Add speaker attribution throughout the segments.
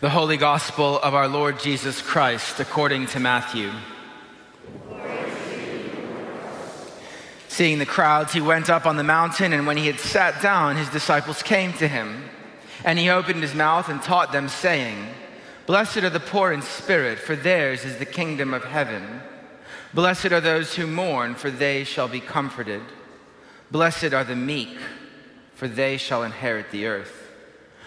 Speaker 1: The Holy Gospel of our Lord Jesus Christ according to Matthew. Seeing the crowds, he went up on the mountain, and when he had sat down, his disciples came to him. And he opened his mouth and taught them, saying, Blessed are the poor in spirit, for theirs is the kingdom of heaven. Blessed are those who mourn, for they shall be comforted. Blessed are the meek, for they shall inherit the earth.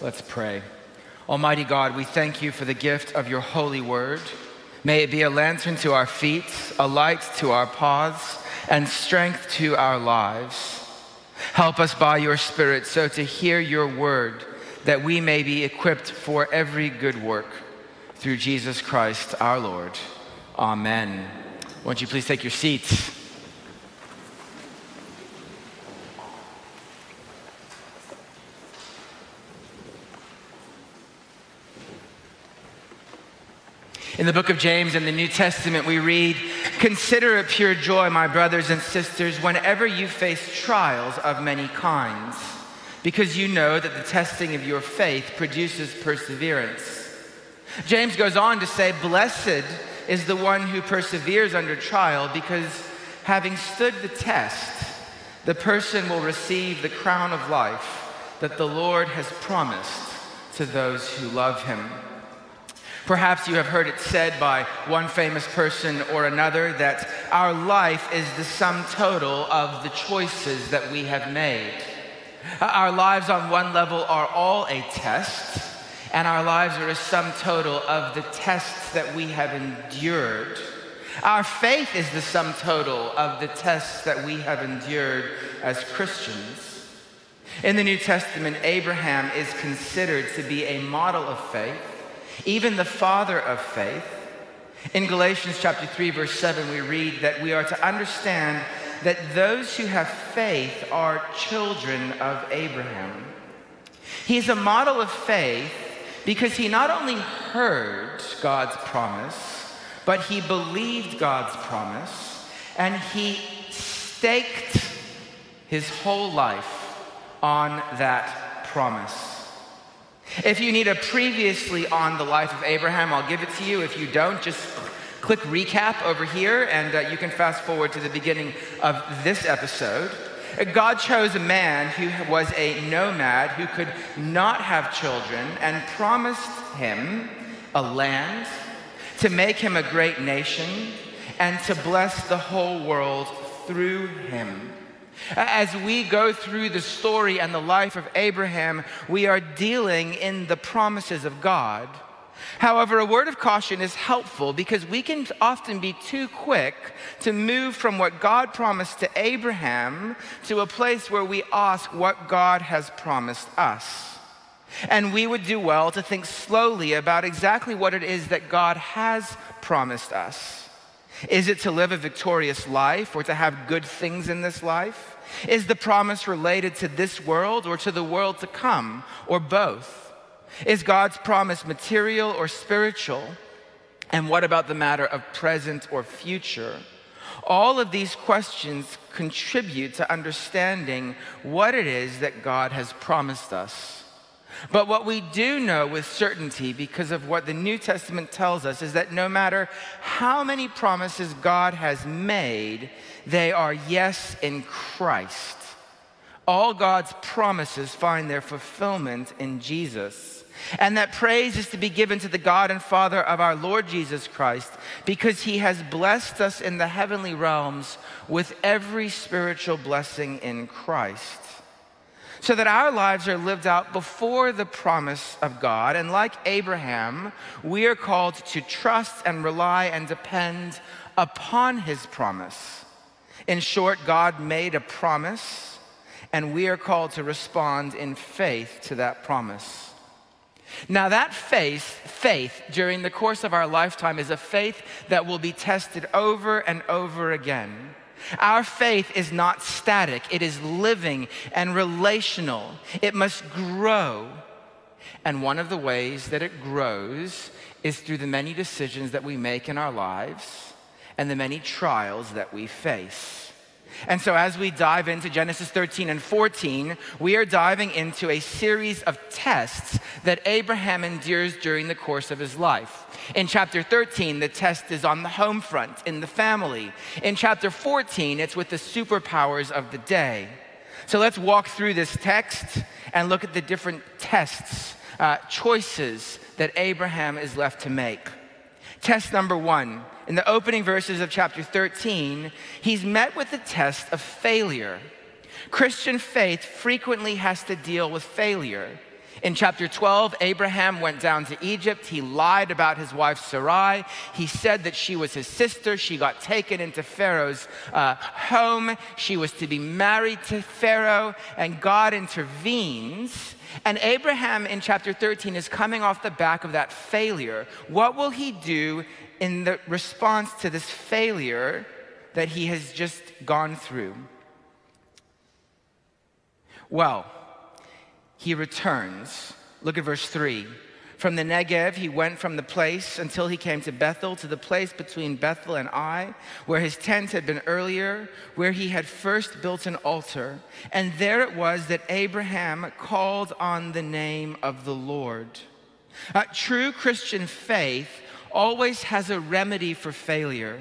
Speaker 1: Let's pray. Almighty God, we thank you for the gift of your holy word. May it be a lantern to our feet, a light to our paths, and strength to our lives. Help us by your Spirit so to hear your word that we may be equipped for every good work through Jesus Christ our Lord. Amen. Won't you please take your seats? In the book of James in the New Testament, we read, Consider it pure joy, my brothers and sisters, whenever you face trials of many kinds, because you know that the testing of your faith produces perseverance. James goes on to say, Blessed is the one who perseveres under trial, because having stood the test, the person will receive the crown of life that the Lord has promised to those who love him. Perhaps you have heard it said by one famous person or another that our life is the sum total of the choices that we have made. Uh, our lives, on one level, are all a test, and our lives are a sum total of the tests that we have endured. Our faith is the sum total of the tests that we have endured as Christians. In the New Testament, Abraham is considered to be a model of faith even the father of faith. In Galatians chapter 3 verse 7 we read that we are to understand that those who have faith are children of Abraham. He's a model of faith because he not only heard God's promise, but he believed God's promise and he staked his whole life on that promise. If you need a previously on the life of Abraham, I'll give it to you. If you don't, just click recap over here and uh, you can fast forward to the beginning of this episode. God chose a man who was a nomad who could not have children and promised him a land to make him a great nation and to bless the whole world through him. As we go through the story and the life of Abraham, we are dealing in the promises of God. However, a word of caution is helpful because we can often be too quick to move from what God promised to Abraham to a place where we ask what God has promised us. And we would do well to think slowly about exactly what it is that God has promised us. Is it to live a victorious life or to have good things in this life? Is the promise related to this world or to the world to come, or both? Is God's promise material or spiritual? And what about the matter of present or future? All of these questions contribute to understanding what it is that God has promised us. But what we do know with certainty, because of what the New Testament tells us, is that no matter how many promises God has made, they are yes in Christ. All God's promises find their fulfillment in Jesus. And that praise is to be given to the God and Father of our Lord Jesus Christ because he has blessed us in the heavenly realms with every spiritual blessing in Christ so that our lives are lived out before the promise of God. And like Abraham, we are called to trust and rely and depend upon his promise. In short, God made a promise, and we are called to respond in faith to that promise. Now, that faith, faith during the course of our lifetime is a faith that will be tested over and over again. Our faith is not static, it is living and relational. It must grow. And one of the ways that it grows is through the many decisions that we make in our lives and the many trials that we face. And so, as we dive into Genesis 13 and 14, we are diving into a series of tests that Abraham endures during the course of his life. In chapter 13, the test is on the home front, in the family. In chapter 14, it's with the superpowers of the day. So, let's walk through this text and look at the different tests, uh, choices that Abraham is left to make. Test number one in the opening verses of chapter 13, he's met with the test of failure. Christian faith frequently has to deal with failure. In chapter 12, Abraham went down to Egypt. He lied about his wife Sarai. He said that she was his sister. She got taken into Pharaoh's uh, home. She was to be married to Pharaoh, and God intervenes. And Abraham in chapter 13 is coming off the back of that failure. What will he do in the response to this failure that he has just gone through? Well, he returns. Look at verse 3. From the Negev, he went from the place until he came to Bethel, to the place between Bethel and Ai, where his tent had been earlier, where he had first built an altar. And there it was that Abraham called on the name of the Lord. True Christian faith always has a remedy for failure.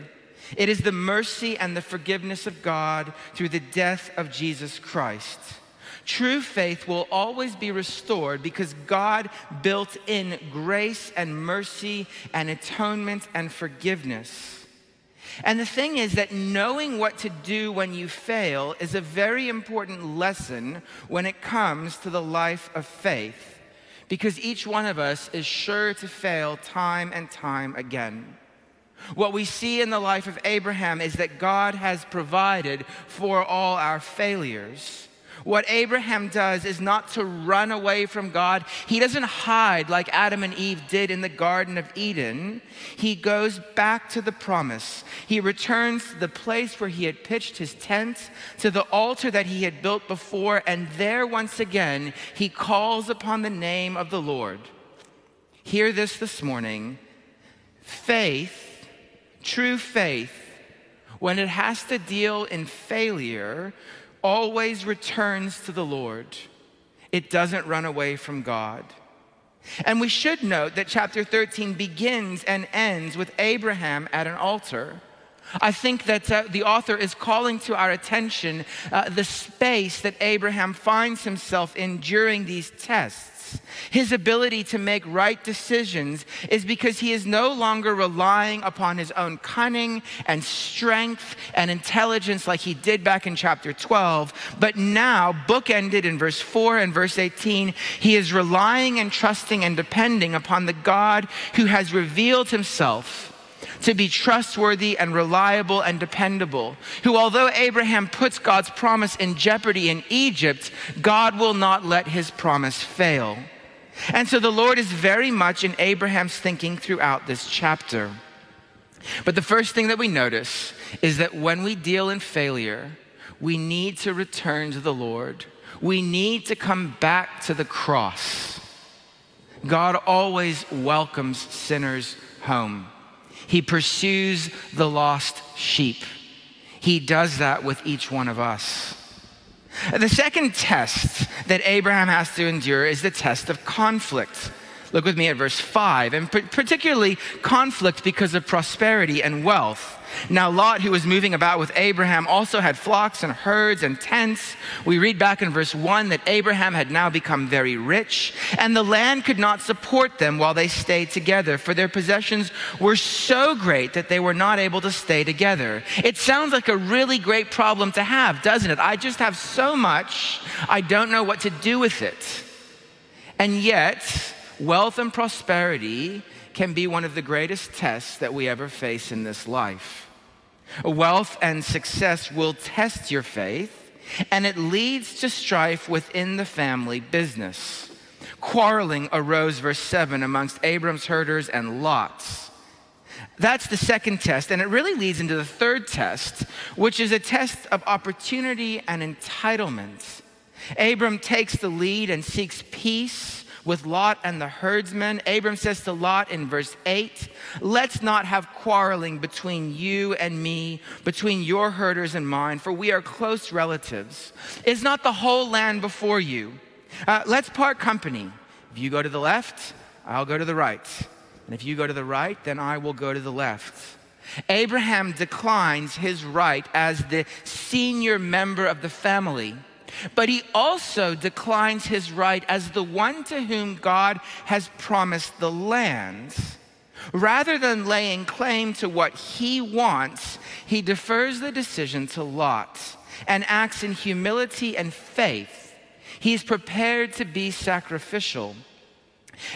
Speaker 1: It is the mercy and the forgiveness of God through the death of Jesus Christ. True faith will always be restored because God built in grace and mercy and atonement and forgiveness. And the thing is that knowing what to do when you fail is a very important lesson when it comes to the life of faith because each one of us is sure to fail time and time again. What we see in the life of Abraham is that God has provided for all our failures. What Abraham does is not to run away from God. He doesn't hide like Adam and Eve did in the Garden of Eden. He goes back to the promise. He returns to the place where he had pitched his tent, to the altar that he had built before, and there once again he calls upon the name of the Lord. Hear this this morning faith, true faith, when it has to deal in failure, always returns to the Lord, it doesn't run away from God. And we should note that chapter 13 begins and ends with Abraham at an altar. I think that uh, the author is calling to our attention uh, the space that Abraham finds himself in during these tests. His ability to make right decisions is because he is no longer relying upon his own cunning and strength and intelligence like he did back in chapter 12. But now, bookended in verse 4 and verse 18, he is relying and trusting and depending upon the God who has revealed himself to be trustworthy and reliable and dependable, who, although Abraham puts God's promise in jeopardy in Egypt, God will not let his promise fail. And so the Lord is very much in Abraham's thinking throughout this chapter. But the first thing that we notice is that when we deal in failure, we need to return to the Lord. We need to come back to the cross. God always welcomes sinners home. He pursues the lost sheep. He does that with each one of us. The second test that Abraham has to endure is the test of conflict. Look with me at verse 5, and particularly conflict because of prosperity and wealth. Now, Lot, who was moving about with Abraham, also had flocks and herds and tents. We read back in verse 1 that Abraham had now become very rich, and the land could not support them while they stayed together, for their possessions were so great that they were not able to stay together. It sounds like a really great problem to have, doesn't it? I just have so much, I don't know what to do with it. And yet, wealth and prosperity can be one of the greatest tests that we ever face in this life. Wealth and success will test your faith. and it leads to strife within the family business. Quarreling arose, verse 7, amongst Abram's herders and Lot's. That's the second test, and it really leads into the third test, which is a test of opportunity and entitlement. Abram takes the lead and seeks peace with Lot and the herdsmen. Abram says to Lot in verse 8, Let's not have quarreling between you and me, between your herders and mine, for we are close relatives. Is not the whole land before you? Uh, let's part company. If you go to the left, I'll go to the right. And if you go to the right, then I will go to the left. Abraham declines his right as the senior member of the family, but he also declines his right as the one to whom God has promised the lands. Rather than laying claim to what he wants, he defers the decision to Lot and acts in humility and faith. He's prepared to be sacrificial.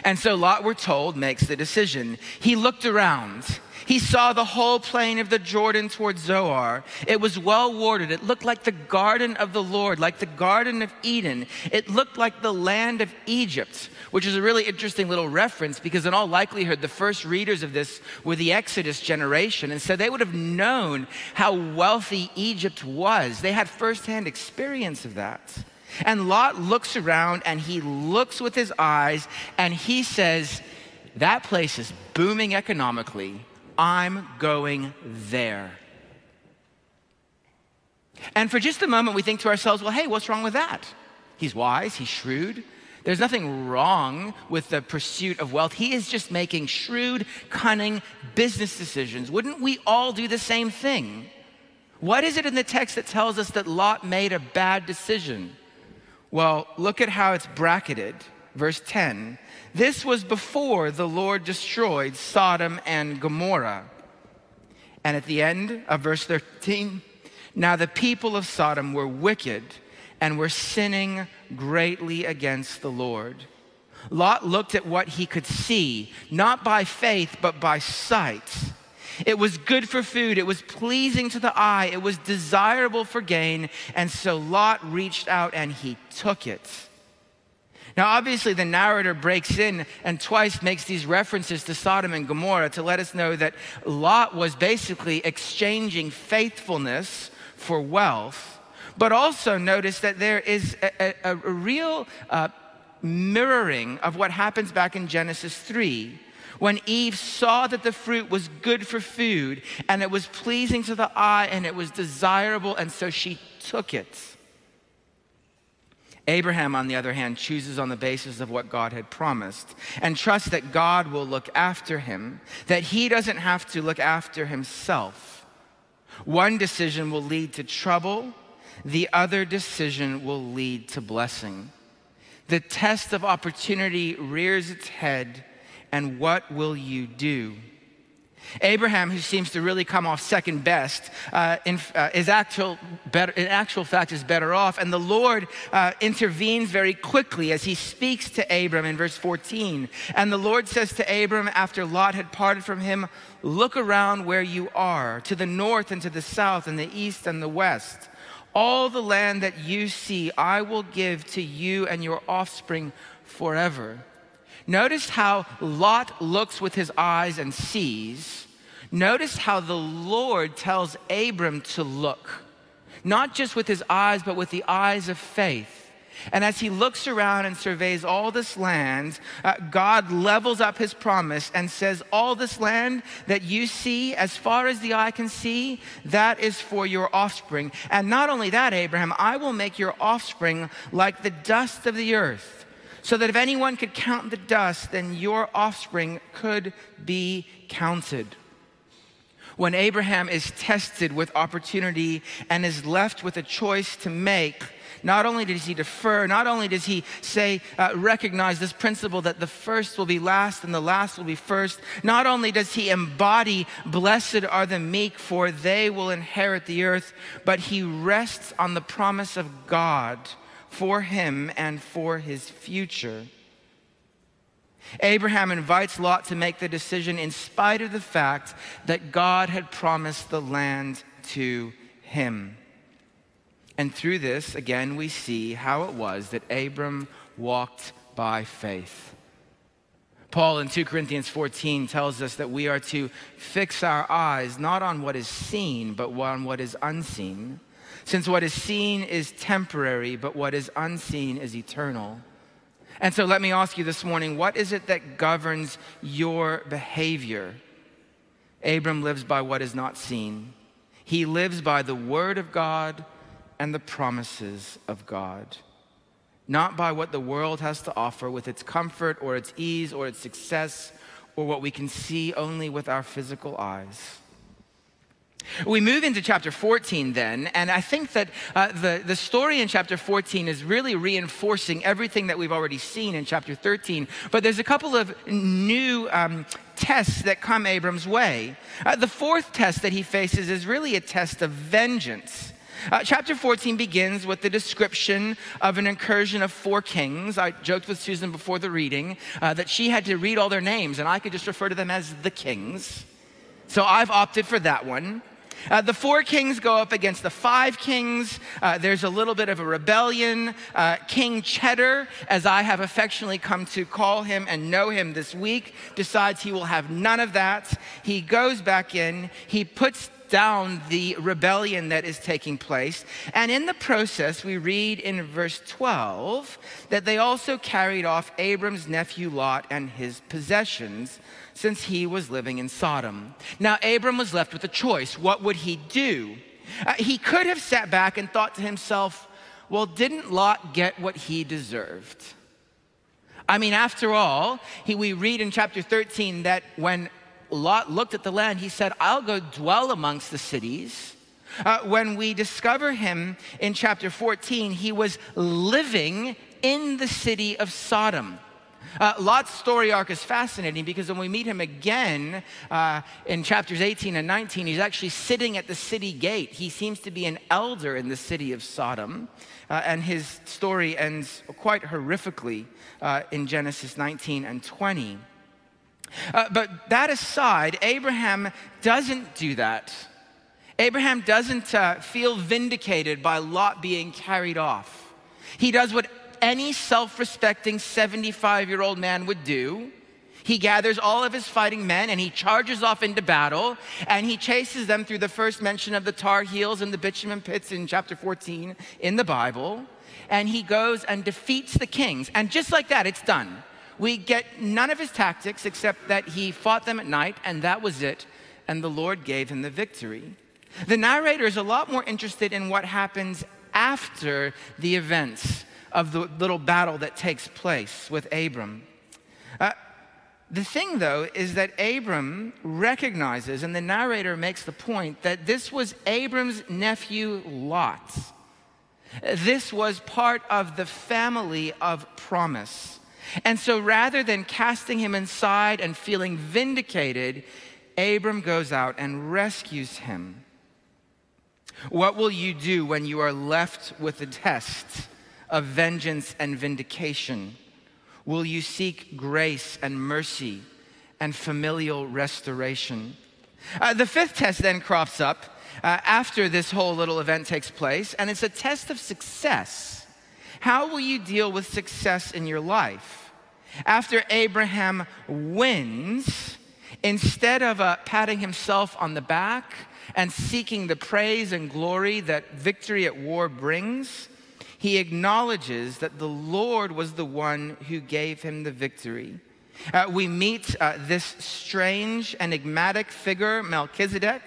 Speaker 1: And so Lot, we're told, makes the decision. He looked around. He saw the whole plain of the Jordan towards Zoar. It was well watered. It looked like the garden of the Lord, like the Garden of Eden. It looked like the land of Egypt, which is a really interesting little reference because, in all likelihood, the first readers of this were the Exodus generation. And so they would have known how wealthy Egypt was. They had firsthand experience of that. And Lot looks around and he looks with his eyes and he says, That place is booming economically. I'm going there. And for just a moment, we think to ourselves, well, hey, what's wrong with that? He's wise, he's shrewd. There's nothing wrong with the pursuit of wealth. He is just making shrewd, cunning business decisions. Wouldn't we all do the same thing? What is it in the text that tells us that Lot made a bad decision? Well, look at how it's bracketed. Verse 10 This was before the Lord destroyed Sodom and Gomorrah. And at the end of verse 13, now the people of Sodom were wicked and were sinning greatly against the Lord. Lot looked at what he could see, not by faith, but by sight. It was good for food. It was pleasing to the eye. It was desirable for gain. And so Lot reached out and he took it. Now, obviously, the narrator breaks in and twice makes these references to Sodom and Gomorrah to let us know that Lot was basically exchanging faithfulness for wealth. But also notice that there is a, a, a real uh, mirroring of what happens back in Genesis 3 when Eve saw that the fruit was good for food and it was pleasing to the eye and it was desirable, and so she took it. Abraham, on the other hand, chooses on the basis of what God had promised and trusts that God will look after him, that he doesn't have to look after himself. One decision will lead to trouble, the other decision will lead to blessing. The test of opportunity rears its head and what will you do? Abraham, who seems to really come off second best, uh, in, uh, is actual better, in actual fact is better off. And the Lord uh, intervenes very quickly as he speaks to Abram in verse 14. And the Lord says to Abram after Lot had parted from him, Look around where you are, to the north and to the south and the east and the west. All the land that you see, I will give to you and your offspring forever. Notice how Lot looks with his eyes and sees. Notice how the Lord tells Abram to look, not just with his eyes, but with the eyes of faith. And as he looks around and surveys all this land, uh, God levels up his promise and says, All this land that you see, as far as the eye can see, that is for your offspring. And not only that, Abraham, I will make your offspring like the dust of the earth so that if anyone could count the dust, then your offspring could be counted. When Abraham is tested with opportunity and is left with a choice to make, not only does he defer, not only does he say, uh, recognize this principle that the first will be last and the last will be first, not only does he embody, blessed are the meek, for they will inherit the earth, but he rests on the promise of God for him and for his future. Abraham invites Lot to make the decision in spite of the fact that God had promised the land to him. And through this, again, we see how it was that Abram walked by faith. Paul in 2 Corinthians 14 tells us that we are to fix our eyes not on what is seen, but on what is unseen. Since what is seen is temporary, but what is unseen is eternal. And so let me ask you this morning what is it that governs your behavior? Abram lives by what is not seen, he lives by the word of God and the promises of God not by what the world has to offer with its comfort or its ease or its success or what we can see only with our physical eyes. We move into chapter 14 then, and I think that uh, the, the story in chapter 14 is really reinforcing everything that we've already seen in chapter 13. But there's a couple of new um, tests that come Abram's way. Uh, the fourth test that he faces is really a test of vengeance. Uh, chapter 14 begins with the description of an incursion of four kings. I joked with Susan before the reading uh, that she had to read all their names, and I could just refer to them as the kings. So I've opted for that one. Uh, the four kings go up against the five kings. Uh, there's a little bit of a rebellion. Uh, King Cheddar, as I have affectionately come to call him and know him this week, decides he will have none of that. He goes back in, he puts down the rebellion that is taking place. And in the process, we read in verse 12 that they also carried off Abram's nephew Lot and his possessions since he was living in Sodom. Now, Abram was left with a choice. What would he do? Uh, he could have sat back and thought to himself, well, didn't Lot get what he deserved? I mean, after all, he, we read in chapter 13 that when Lot looked at the land, he said, I'll go dwell amongst the cities. Uh, when we discover him in chapter 14, he was living in the city of Sodom. Uh, Lot's story arc is fascinating because when we meet him again uh, in chapters 18 and 19, he's actually sitting at the city gate. He seems to be an elder in the city of Sodom, uh, and his story ends quite horrifically uh, in Genesis 19 and 20. Uh, but that aside, Abraham doesn't do that. Abraham doesn't uh, feel vindicated by Lot being carried off. He does what any self respecting 75 year old man would do. He gathers all of his fighting men and he charges off into battle and he chases them through the first mention of the tar heels and the bitumen pits in chapter 14 in the Bible. And he goes and defeats the kings. And just like that, it's done. We get none of his tactics except that he fought them at night, and that was it, and the Lord gave him the victory. The narrator is a lot more interested in what happens after the events of the little battle that takes place with Abram. Uh, the thing, though, is that Abram recognizes, and the narrator makes the point, that this was Abram's nephew Lot. This was part of the family of promise. And so rather than casting him inside and feeling vindicated, Abram goes out and rescues him. What will you do when you are left with a test of vengeance and vindication? Will you seek grace and mercy and familial restoration? Uh, the fifth test then crops up uh, after this whole little event takes place, and it's a test of success. How will you deal with success in your life? After Abraham wins, instead of uh, patting himself on the back and seeking the praise and glory that victory at war brings, he acknowledges that the Lord was the one who gave him the victory. Uh, we meet uh, this strange, enigmatic figure, Melchizedek.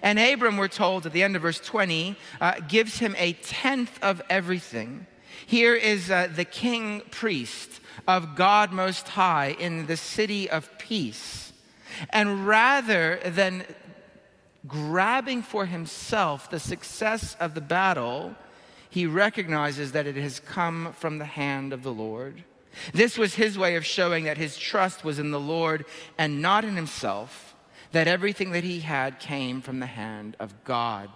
Speaker 1: And Abram, we're told at the end of verse 20, uh, gives him a tenth of everything. Here is uh, the king priest of God Most High in the city of peace. And rather than grabbing for himself the success of the battle, he recognizes that it has come from the hand of the Lord. This was his way of showing that his trust was in the Lord and not in himself, that everything that he had came from the hand of God.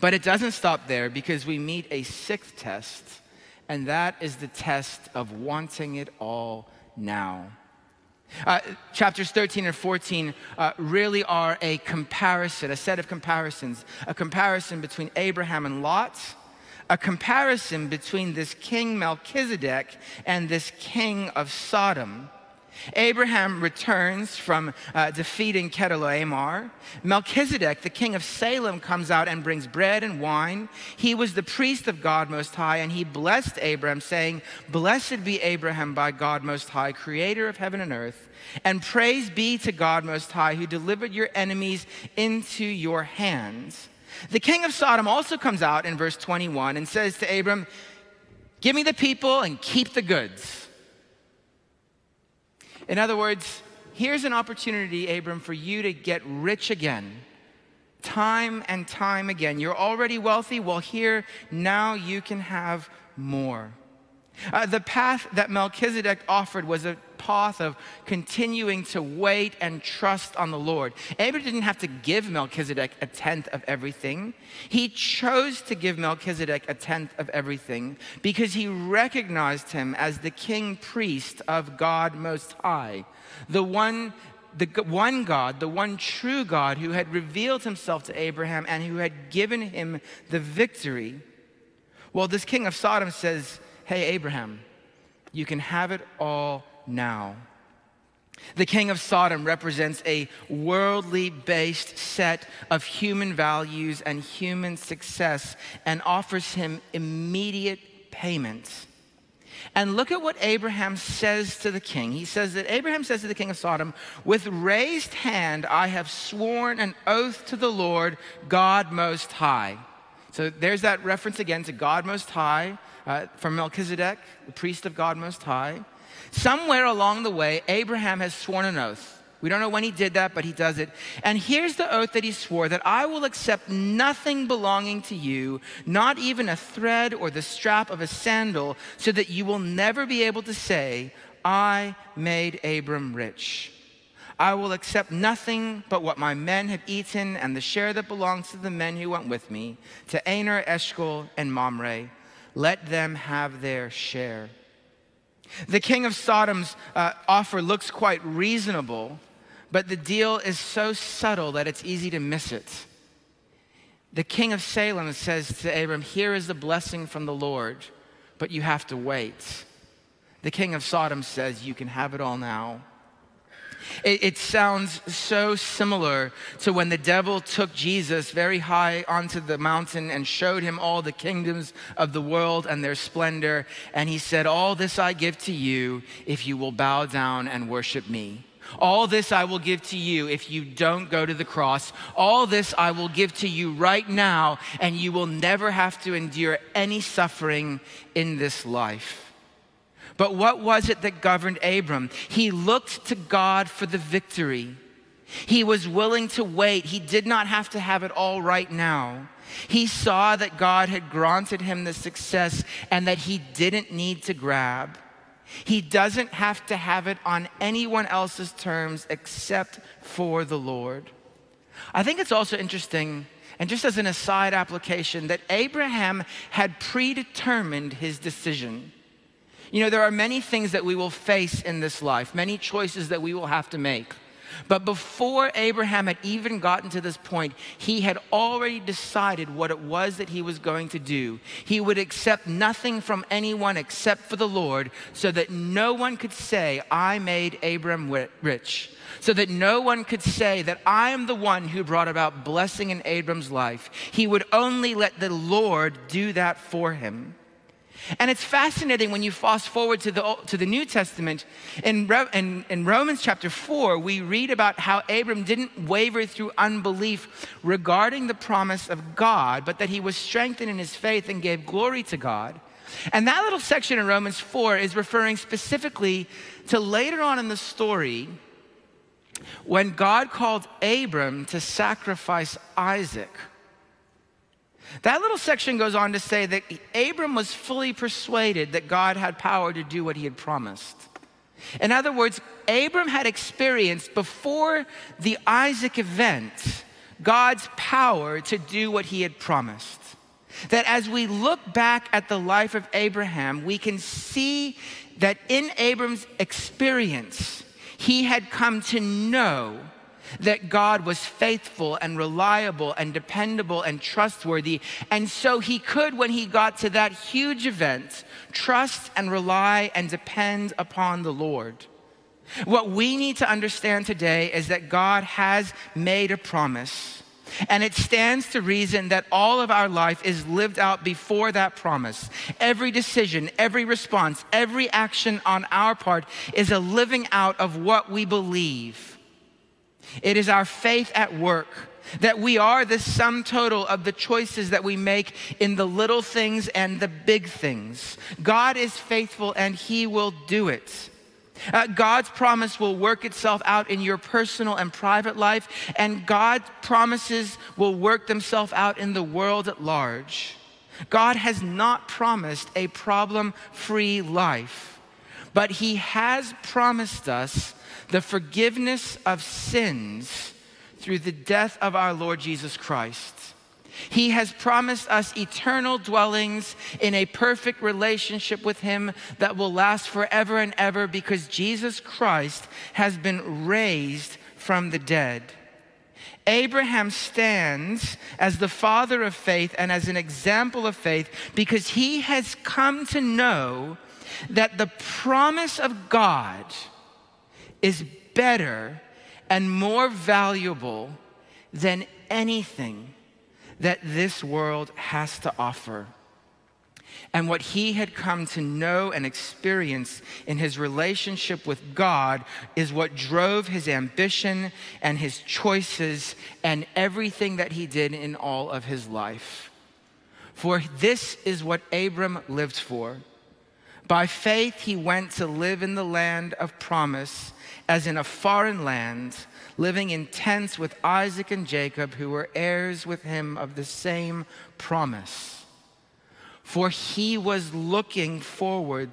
Speaker 1: But it doesn't stop there because we meet a sixth test and that is the test of wanting it all now. Uh, chapters 13 and 14 uh, really are a comparison, a set of comparisons, a comparison between Abraham and Lot, a comparison between this king Melchizedek and this king of Sodom. Abraham returns from uh, defeating Chedorlaomer. Melchizedek, the king of Salem, comes out and brings bread and wine. He was the priest of God Most High, and he blessed Abraham, saying, Blessed be Abraham by God Most High, creator of heaven and earth. And praise be to God Most High, who delivered your enemies into your hands. The king of Sodom also comes out in verse 21 and says to Abram, Give me the people and keep the goods. In other words, here's an opportunity, Abram, for you to get rich again. Time and time again. You're already wealthy. Well, here, now you can have more. Uh, the path that Melchizedek offered was a path of continuing to wait and trust on the Lord. Abraham didn't have to give Melchizedek a tenth of everything. He chose to give Melchizedek a tenth of everything because he recognized him as the king priest of God Most High, the one the one God, the one true God who had revealed himself to Abraham and who had given him the victory. Well, this king of Sodom says, Hey, Abraham, you can have it all now. The king of Sodom represents a worldly based set of human values and human success and offers him immediate payment. And look at what Abraham says to the king. He says that Abraham says to the king of Sodom, With raised hand I have sworn an oath to the Lord, God Most High. So there's that reference again to God Most High uh, from Melchizedek, the priest of God Most High. Somewhere along the way, Abraham has sworn an oath. We don't know when he did that, but he does it. And here's the oath that he swore that I will accept nothing belonging to you, not even a thread or the strap of a sandal, so that you will never be able to say, I made Abram rich. I will accept nothing but what my men have eaten and the share that belongs to the men who went with me, to Aner, Eshcol, and Mamre. Let them have their share. The king of Sodom's uh, offer looks quite reasonable, but the deal is so subtle that it's easy to miss it. The king of Salem says to Abram, Here is the blessing from the Lord, but you have to wait. The king of Sodom says, You can have it all now. It, it, sounds so similar to when the devil took Jesus very high onto the mountain and showed him all the kingdoms of the world and their splendor. And he said, All this I give to you if you will bow down and worship me. All this I will give to you if you don't go to the cross. All this I will give to you right now, and you will never have to endure any suffering in this life. But what was it that governed Abram? He looked to God for the victory. He was willing to wait. He did not have to have it all right now. He saw that God had granted him the success and that he didn't need to grab. He doesn't have to have it on anyone else's terms except for the Lord. I think it's also interesting, and just as an aside application, that Abraham had predetermined his decision. You know, there are many things that we will face in this life, many choices that we will have to make. But before Abraham had even gotten to this point, he had already decided what it was that he was going to do. He would accept nothing from anyone except for the Lord, so that no one could say, I made Abram rich. So that no one could say that I am the one who brought about blessing in Abram's life. He would only let the Lord do that for him. And it's fascinating when you fast forward to the, to the New Testament. In, in, in, Romans chapter 4, we read about how Abram didn't waver through unbelief regarding the promise of God, but that he was strengthened in his faith and gave glory to God. And that little section in Romans 4 is referring specifically to later on in the story when God called Abram to sacrifice Isaac. That little section goes on to say that Abram was fully persuaded that God had power to do what he had promised. In other words, Abram had experienced before the Isaac event God's power to do what he had promised. That as we look back at the life of Abraham, we can see that in Abram's experience, He had come to know that God was faithful and reliable and dependable and trustworthy. And so he could, when he got to that huge event, trust and rely and depend upon the Lord. What we need to understand today is that God has made a promise. And it stands to reason that all of our life is lived out before that promise. Every decision, every response, every action on our part is a living out of what we believe. It is our faith at work that we are the sum total of the choices that we make in the little things and the big things. God is faithful and He will do it. Uh, God's promise will work itself out in your personal and private life, and God's promises will work themselves out in the world at large. God has not promised a problem free life, but He has promised us the forgiveness of sins through the death of our Lord Jesus Christ. He has promised us eternal dwellings in a perfect relationship with Him that will last forever and ever because Jesus Christ has been raised from the dead. Abraham stands as the father of faith and as an example of faith because he has come to know that the promise of God is better and more valuable than anything that this world has to offer. And what he had come to know and experience in his relationship with God is what drove his ambition and his choices and everything that he did in all of his life. For this is what Abram lived for. By faith, he went to live in the land of promise, as in a foreign land living in tents with Isaac and Jacob, who were heirs with him of the same promise. For he was looking forward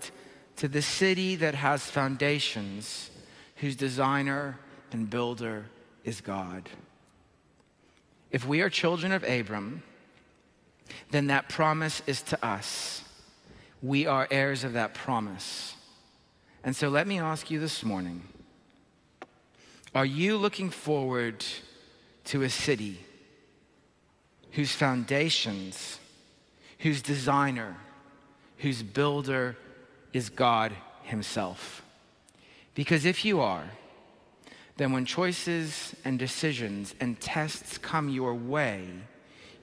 Speaker 1: to the city that has foundations, whose designer and builder is God. If we are children of Abram, then that promise is to us. We are heirs of that promise. And so let me ask you this morning are you looking forward to a city whose foundations, whose designer, whose builder is God Himself? Because if you are, then when choices and decisions and tests come your way,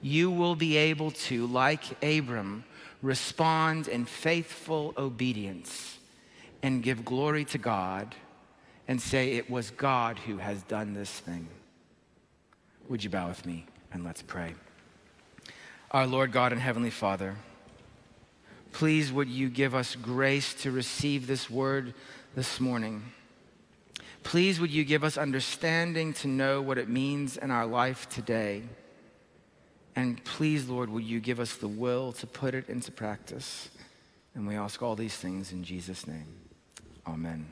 Speaker 1: you will be able to, like Abram, respond in faithful obedience and give glory to God and say, It was God who has done this thing. Would you bow with me and let's pray? Our Lord God and Heavenly Father, please would you give us grace to receive this word this morning. Please would you give us understanding to know what it means in our life today. And please, Lord, would you give us the will to put it into practice? And we ask all these things in Jesus' name. Amen.